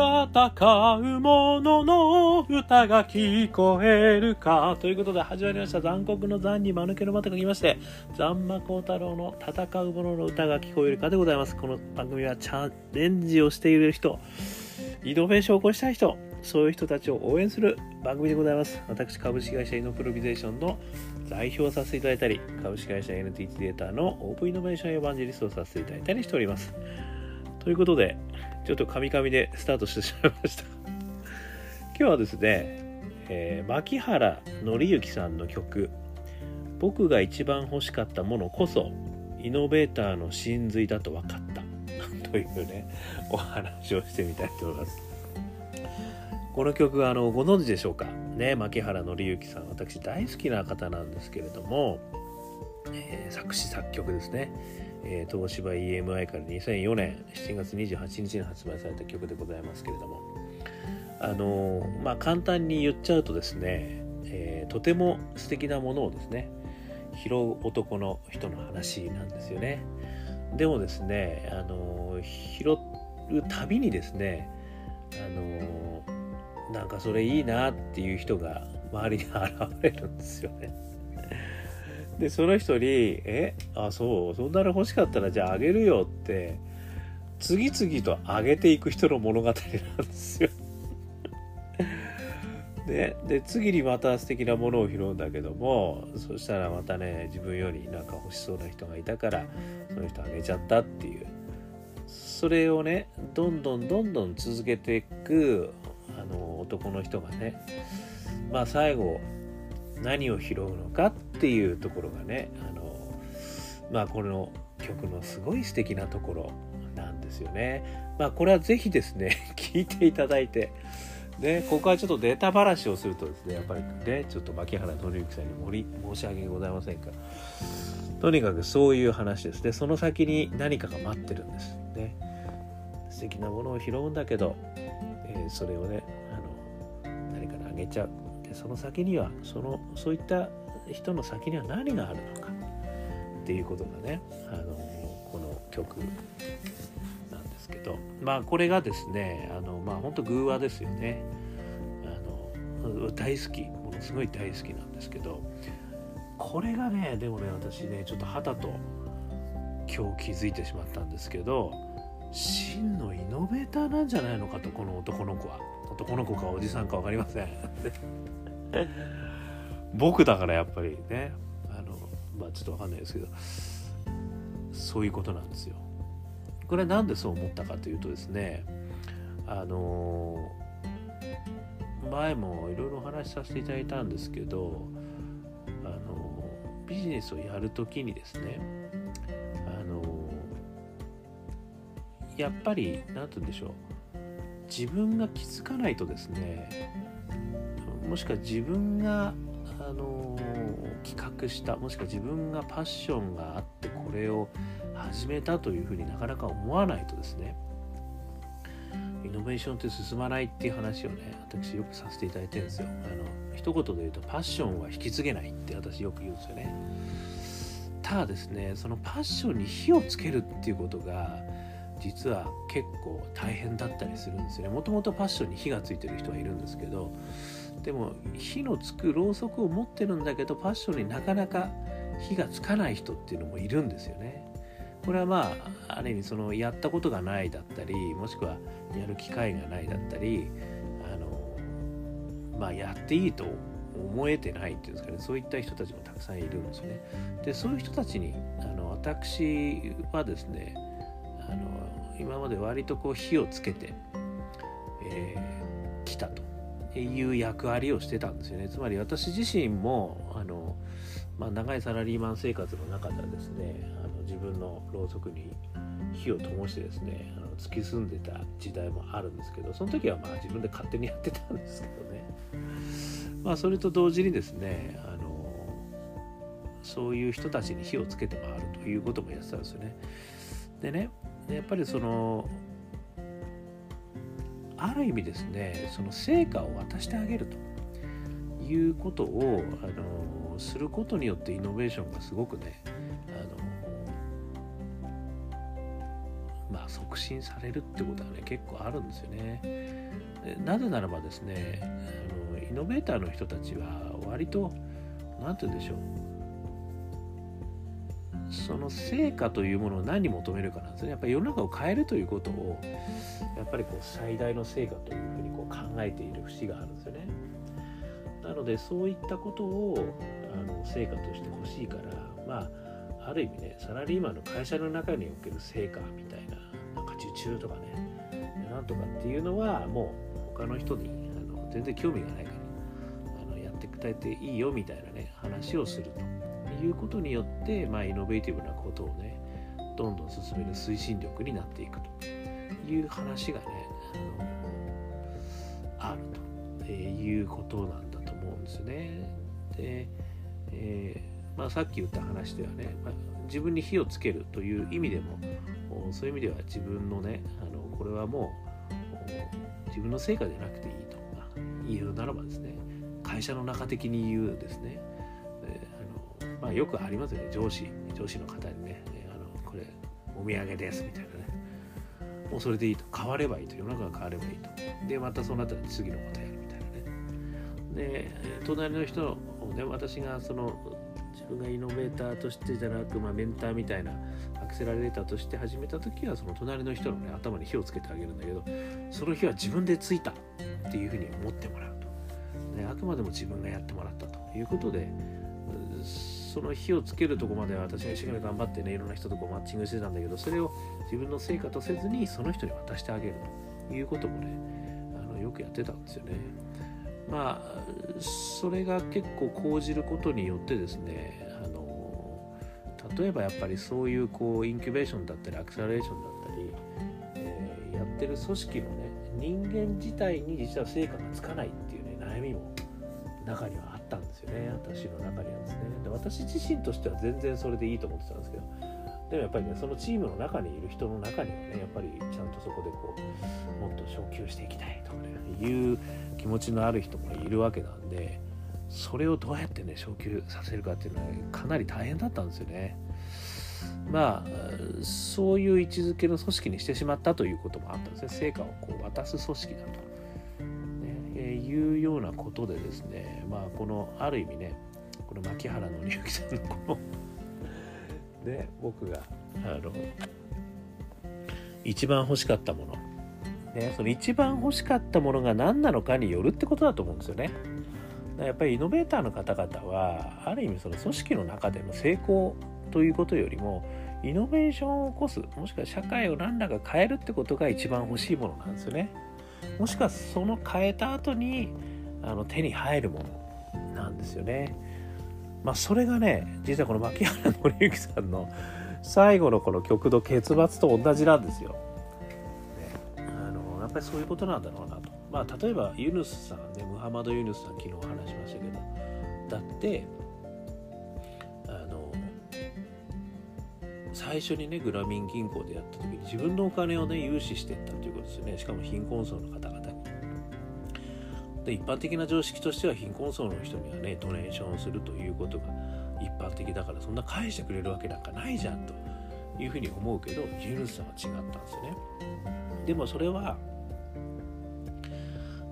戦う者の歌が聞こえるか。ということで始まりました。残酷の残に間抜けの間と書きまして残魔高太郎の戦う者の歌が聞こえるかでございます。この番組はチャレンジをしている人イノベーションを起こしたい人そういう人たちを応援する番組でございます。私株式会社イノプロビゼーションの代表をさせていただいたり株式会社 NTT データのオープンイノベーションエヴァンジェリストをさせていただいたりしておりますということでちょっとカミカミでスタートしてしまいました。今日はですね、えー、牧原紀之さんの曲「僕が一番欲しかったものこそイノベーターの真髄だと分かった」というねお話をしてみたいと思います。この曲あのご存知でしょうか？ね牧原紀之さん。私大好きな方なんですけれども、えー、作詞作曲ですね。えー、東芝 EMI から2004年7月28日に発売された曲でございますけれどもあのー、まあ簡単に言っちゃうとですね、えー、とても素敵なものをですね拾う男の人の話なんですよね。でもですねあの、拾うたびにですねあのなんかそれいいなっていう人が周りに現れるんですよね。でその人に「え？あそう？そんなの欲しかったらじゃああげるよ」って次々とあげていく人の物語なんですよ。でで次にまた素敵なものを拾うんだけどもそしたらまたね自分よりなんか欲しそうな人がいたからその人あげちゃったっていう。それをねどんどんどんどん続けていくあの男の人がねまあ最後何を拾うのかっていうところがねあのまあこの曲のすごい素敵なところなんですよね。まあこれは是非ですね 聞いていただいてでここはちょっとデータ話をするとですねやっぱりねちょっと牧原紀之さんに盛り申し訳ございませんがとにかくそういう話です。ねその先に何かが待ってるんです。ね。素敵なものを拾うんだけど、えー、それをねあの何かにあげちゃう。でその先にはそのそういった人の先には何があるのか。っていうことがねあのこの曲なんですけど。まあこれがですねあのまあ本当偶話ですよね。あの大好きものすごい大好きなんですけど。これがねでもね私ねちょっと肌と今日気づいてしまったんですけど。真のイノベーターなんじゃないのかとこの男の子は。男の子かおじさんか分かりません。僕だからやっぱりねあのまあちょっと分かんないですけどそういうことなんですよ。これは何でそう思ったかというとですねあの前もいろいろお話しさせていただいたんですけどあのビジネスをやるときにですねあのやっぱり何て言うんでしょう自分が気づかないとですねもしくは自分があの企画したもしくは自分がパッションがあってこれを始めたというふうになかなか思わないとですねイノベーションって進まないっていう話をね私よくさせていただいてるんですよ。あの一言で言うとパッションは引き継げないって私よく言うんですよね。ただですねそのパッションに火をつけるっていうことが実は結構大変だったりするんですよね。もともとパッションに火がついてる人はいるんですけどでも火のつくろうそくを持ってるんだけどパッションになかなか火がつかない人っていうのもいるんですよね。これはまあある意味そのやったことがないだったりもしくはやる機会がないだったりあのまあやっていいと思えてないっていうんですかねそういった人たちもたくさんいるんですよね。でそういう人たちにあの私はですねあの今まで割とこう火をつけて、えー、いう役割をしてたんですよね。つまり私自身もあの、まあ、長いサラリーマン生活の中ではですねあの自分のろうそくに火を灯してですねあの突き進んでた時代もあるんですけどその時はまあ自分で勝手にやってたんですけどね。まあそれと同時にですねあのそういう人たちに火をつけて回るということもやってたんですよね。でねやっぱりそのある意味ですねその成果を渡してあげるということをあのすることによってイノベーションがすごくねあのまあ、促進されるってことはね結構あるんですよね。なぜならばですねあのイノベーターの人たちは割と何て言うんでしょうその成果というものを何に求めるかなんですね。やっぱり世の中を変えるということをやっぱりこう最大の成果というふうにこう考えている節があるんですよね。なのでそういったことをあの成果として欲しいからまあある意味ねサラリーマンの会社の中における成果みたいななんか受注とかねなんとかっていうのはもう他の人にあの全然興味がないからあのやってくれていいよみたいなね話をすると。いうことによって、まあ、イノベーティブなことをねどんどん進める推進力になっていくという話がねあのあるということなんだと思うんですね。で、えー、まあ、さっき言った話ではね、まあ、自分に火をつけるという意味でもそういう意味では自分のねあのこれはもう自分の成果じゃなくていいと、まあ、言うならばですね会社の中的に言うですねまあ、よくありますよね。上司上司の方にねあのこれお土産ですみたいなね。もうそれでいいと。変わればいいと。世の中が変わればいいと。でまたその後に次のことやるみたいなね。で隣の人をね私がその自分がイノベーターとしてじゃなく、まあ、メンターみたいなアクセラレーターとして始めた時はその隣の人の、ね、頭に火をつけてあげるんだけどその火は自分でついたっていうふうに思ってもらうと、ね、あくまでも自分がやってもらったということでその火をつけるとこまでは私が一生懸命頑張ってねいろんな人とこうマッチングしてたんだけどそれを自分の成果とせずにその人に渡してあげるということもねあのよくやってたんですよね。まあそれが結構講じることによってですねあの例えばやっぱりそういうこうインキュベーションだったりアクセラレーションだったり、えー、やってる組織のね人間自体に実は成果がつかないっていうね悩みも中にはですよね私の中にはですねで私自身としては全然それでいいと思ってたんですけどでもやっぱりねそのチームの中にいる人の中にはねやっぱりちゃんとそこでこうもっと昇級していきたいとかねいう気持ちのある人もいるわけなんでそれをどうやってね昇級させるかっていうのはかなり大変だったんですよね。まあそういう位置づけの組織にしてしまったということもあったんですね成果をこう渡す組織だと。いうようなことでですねまあこのある意味ねこの牧原紀之さんのこので 僕があの一番欲しかったものね、その一番欲しかったものが何なのかによるってことだと思うんですよね。やっぱりイノベーターの方々はある意味その組織の中での成功ということよりもイノベーションを起こすもしくは社会を何らか変えるってことが一番欲しいものなんですよね。もしくはその変えた後にあの手に入るものなんですよね。まあそれがね実はこの牧原紀之さんの最後のこの曲の結末と同じなんですよ。ね、あのやっぱりそういうことなんだろうなと。まあ例えばユヌスさんねムハマド・ユヌスさん昨日話しましたけどだって最初にねグラミン銀行でやった時に自分のお金をね融資していったということですよね。しかも貧困層の方々に。で一般的な常識としては貧困層の人にはねドネーションするということが一般的だからそんな返してくれるわけなんかないじゃんというふうに思うけどユヌスさんは違ったんですよね。でもそれは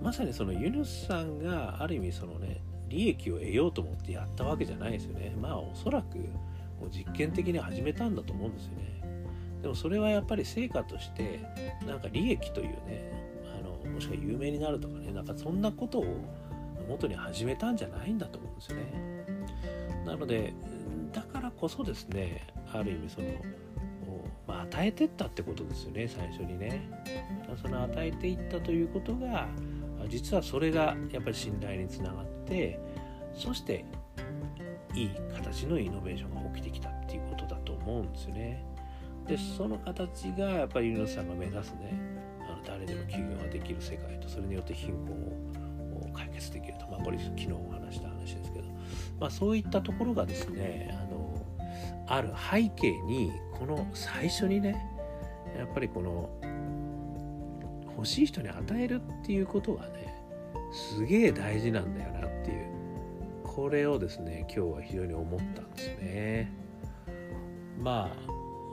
まさにそのユヌスさんがある意味そのね利益を得ようと思ってやったわけじゃないですよね。まあおそらくこう実験的に始めたんだと思うんですよね。でもそれはやっぱり成果としてなんか利益というねあのもしくは有名になるとかねなんかそんなことを元に始めたんじゃないんだと思うんですよね。なのでだからこそですねある意味その、まあ、与えてったってことですよね最初にね。その与えていったということが実はそれがやっぱり信頼につながってそしていい形のイノベーションが起きてきたっていうことだと思うんですよね。でその形がやっぱりユノさんが目指すねあの誰でも起業ができる世界とそれによって貧困を解決できるとまあこれ昨日お話した話ですけど、まあ、そういったところがですねあのある背景にこの最初にねやっぱりこの欲しい人に与えるっていうことがねすげえ大事なんだよなっていうこれをですね今日は非常に思ったんですね。ま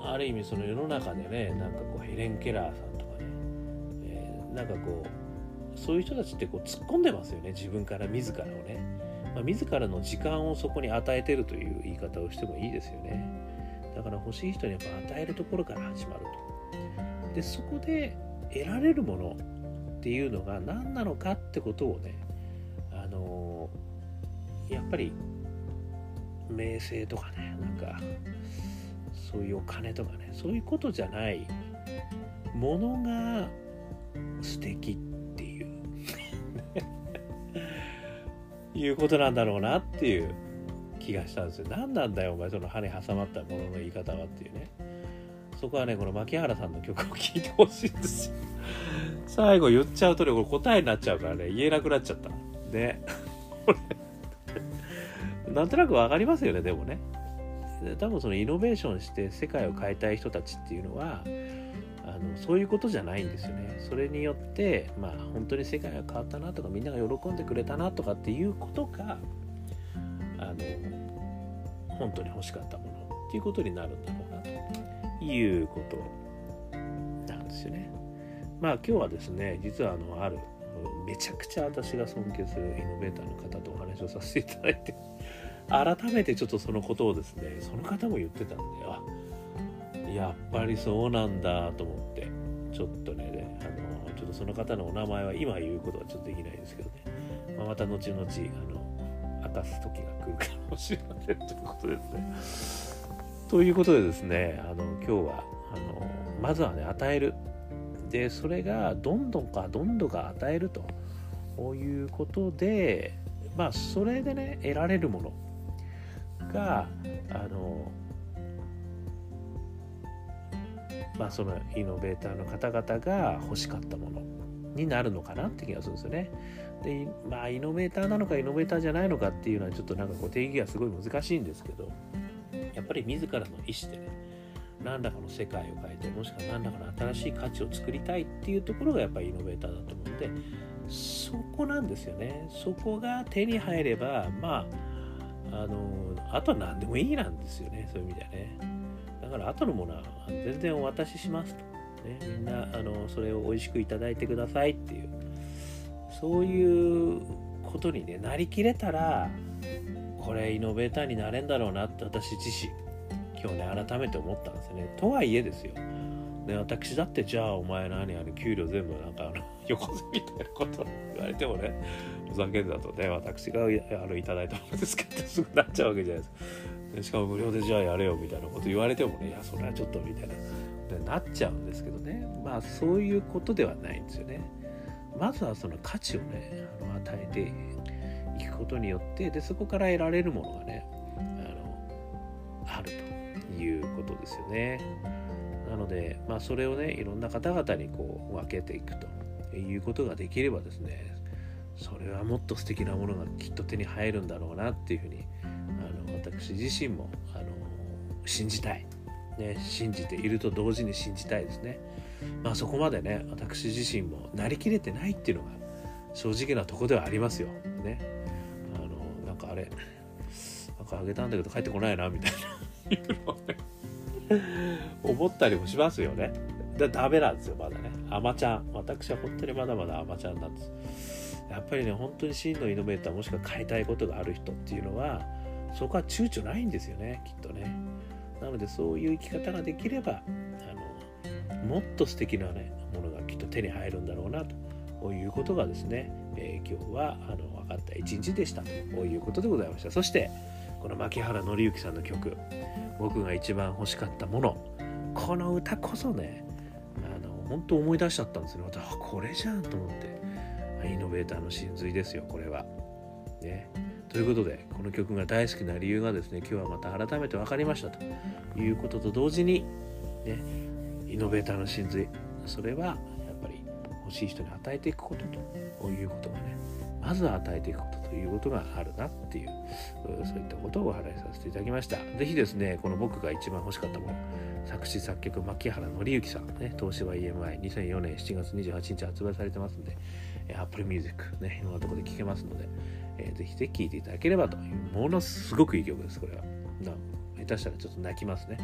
あある意味その世の中でねなんかこうヘレン・ケラーさんとかね、えー、なんかこうそういう人たちってこう突っ込んでますよね自分から自らをね、まあ、自らの時間をそこに与えてるという言い方をしてもいいですよね。だから欲しい人にやっぱ与えるところから始まると。でそこで得られるものっていうのが何なのかってことをねあのー、やっぱり名声とかねなんかそういうお金とかねそういうことじゃないものが素敵っていう いうことなんだろうなっていう気がしたんですよ。何なんだよお前その歯に挟まったものの言い方はっていうね。そこはねこの牧原さんの曲を聴いてほしいんですよ。最後言っちゃうとねこれ答えになっちゃうからね言えなくなっちゃった。でなんとなく分かりますよねでもね多分そのイノベーションして世界を変えたい人たちっていうのはあのそういうことじゃないんですよね。それによってまあ本当に世界が変わったなとかみんなが喜んでくれたなとかっていうことがあの本当に欲しかったものっていうことになるんだろうなということなんですよね。まあ今日はですね実はあのあるめちゃくちゃ私が尊敬するイノベーターの方とお話をさせていただいて。改めてちょっとそのことをですねその方も言ってたんであやっぱりそうなんだと思ってちょっとねあのちょっとその方のお名前は今言うことはちょっとできないですけどね、まあ、また後々あの明かす時が来るかもしれませんということですね。ということでですねあの今日はあのまずはね与える。でそれがどんどんかどんどんか与えるということでまあそれでね得られるものがあのまあそのイノベーターの方々が欲しかったものになるのかなって気がするんですよね。でまあイノベーターなのかイノベーターじゃないのかっていうのはちょっとなんかこう定義がすごい難しいんですけどやっぱり自らの意思でね何らかの世界を変えてもしくは何らかの新しい価値を作りたいっていうところがやっぱりイノベーターだと思うのでそこなんですよね。そこが手に入ればまああのあとは何でもいいなんですよね。そういう意味ではね。だから後のものは全然お渡ししますと、ね、みんなあのそれを美味しくいただいてくださいっていう。そういうことに、ね、なりきれたらこれイノベーターになれんだろうなって私自身。今日ね改めて思ったんですよね。とはいえですよ。ね、私だってじゃあお前何あの給料全部なんかあの 横綱みたいなこと言われてもねふざけんだとね私があのいただいたものですけどすぐなっちゃうわけじゃないですか。しかも無料でじゃあやれよみたいなこと言われてもねいやそれはちょっとみたいな。なっちゃうんですけどね。まあそういうことではないんですよね。まずはその価値をねあの与えていくことによってでそこから得られるものがねあのあると。いうことですよね。なので、まあ、それをねいろんな方々にこう分けていくということができればですねそれはもっと素敵なものがきっと手に入るんだろうなっていうふうにあの私自身もあの信じたい、ね、信じていると同時に信じたいですね。まあ、そこまでね私自身もなりきれてないっていうのが正直なとこではありますよ。ね。あのなんかあれなんかあげたんだけど帰ってこないなみたいないうのをね思ったりもしますよね。でダメなんですよ、まだね。アマちゃん。私は本当にまだまだアマちゃんなんです。やっぱりね、本当に真のイノベーターもしくは変えたいことがある人っていうのは、そこは躊躇ないんですよね、きっとね。なので、そういう生き方ができれば、あのもっと素敵なね、ものがきっと手に入るんだろうなということがですね、えー、今日はあの分かった一日でしたということでございました。そして、この牧原紀之さんの曲僕が一番欲しかったもの。この歌こそねあの本当思い出しちゃったんですよねあこれじゃんと思って。イノベーターの真髄ですよこれは。ね、ということでこの曲が大好きな理由がですね今日はまた改めて分かりましたと。いうことと同時に、ね、イノベーターの真髄。それはやっぱり欲しい人に与えていくことということがねまずは与えていくこと。ということがあるなっていうそういったことをお話しさせていただきました。是非ですねこの僕が一番欲しかったもの作詞作曲牧原紀之さんね東芝 EMI2004 年7月28日発売されてますんで Apple Music ねいろんなとこで聴けますので、えー、ぜひぜひ聴いていただければというものすごくいい曲ですこれは。下手したらちょっと泣きますね。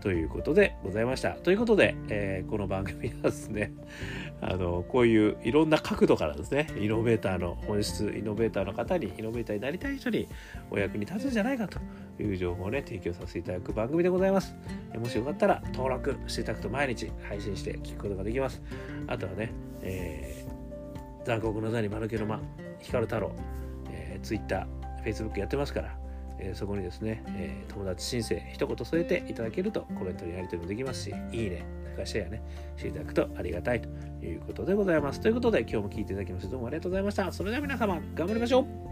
ということでございました。ということで、えー、この番組はですね、あの、こういういろんな角度からですね、イノベーターの本質、イノベーターの方に、イノベーターになりたい人にお役に立つんじゃないかという情報をね、提供させていただく番組でございます。もしよかったら登録していただくと毎日配信して聞くことができます。あとはね、えー、残酷の座に丸けの間、光太郎、えー、Twitter、Facebook やってますから、え、そこにですね、え、友達申請一言添えていただけるとコメントにやり取りもできますし、いいね、とかシェアね、していただくとありがたいということでございます。ということで今日も聞いていただきましてどうもありがとうございました。それでは皆様、頑張りましょう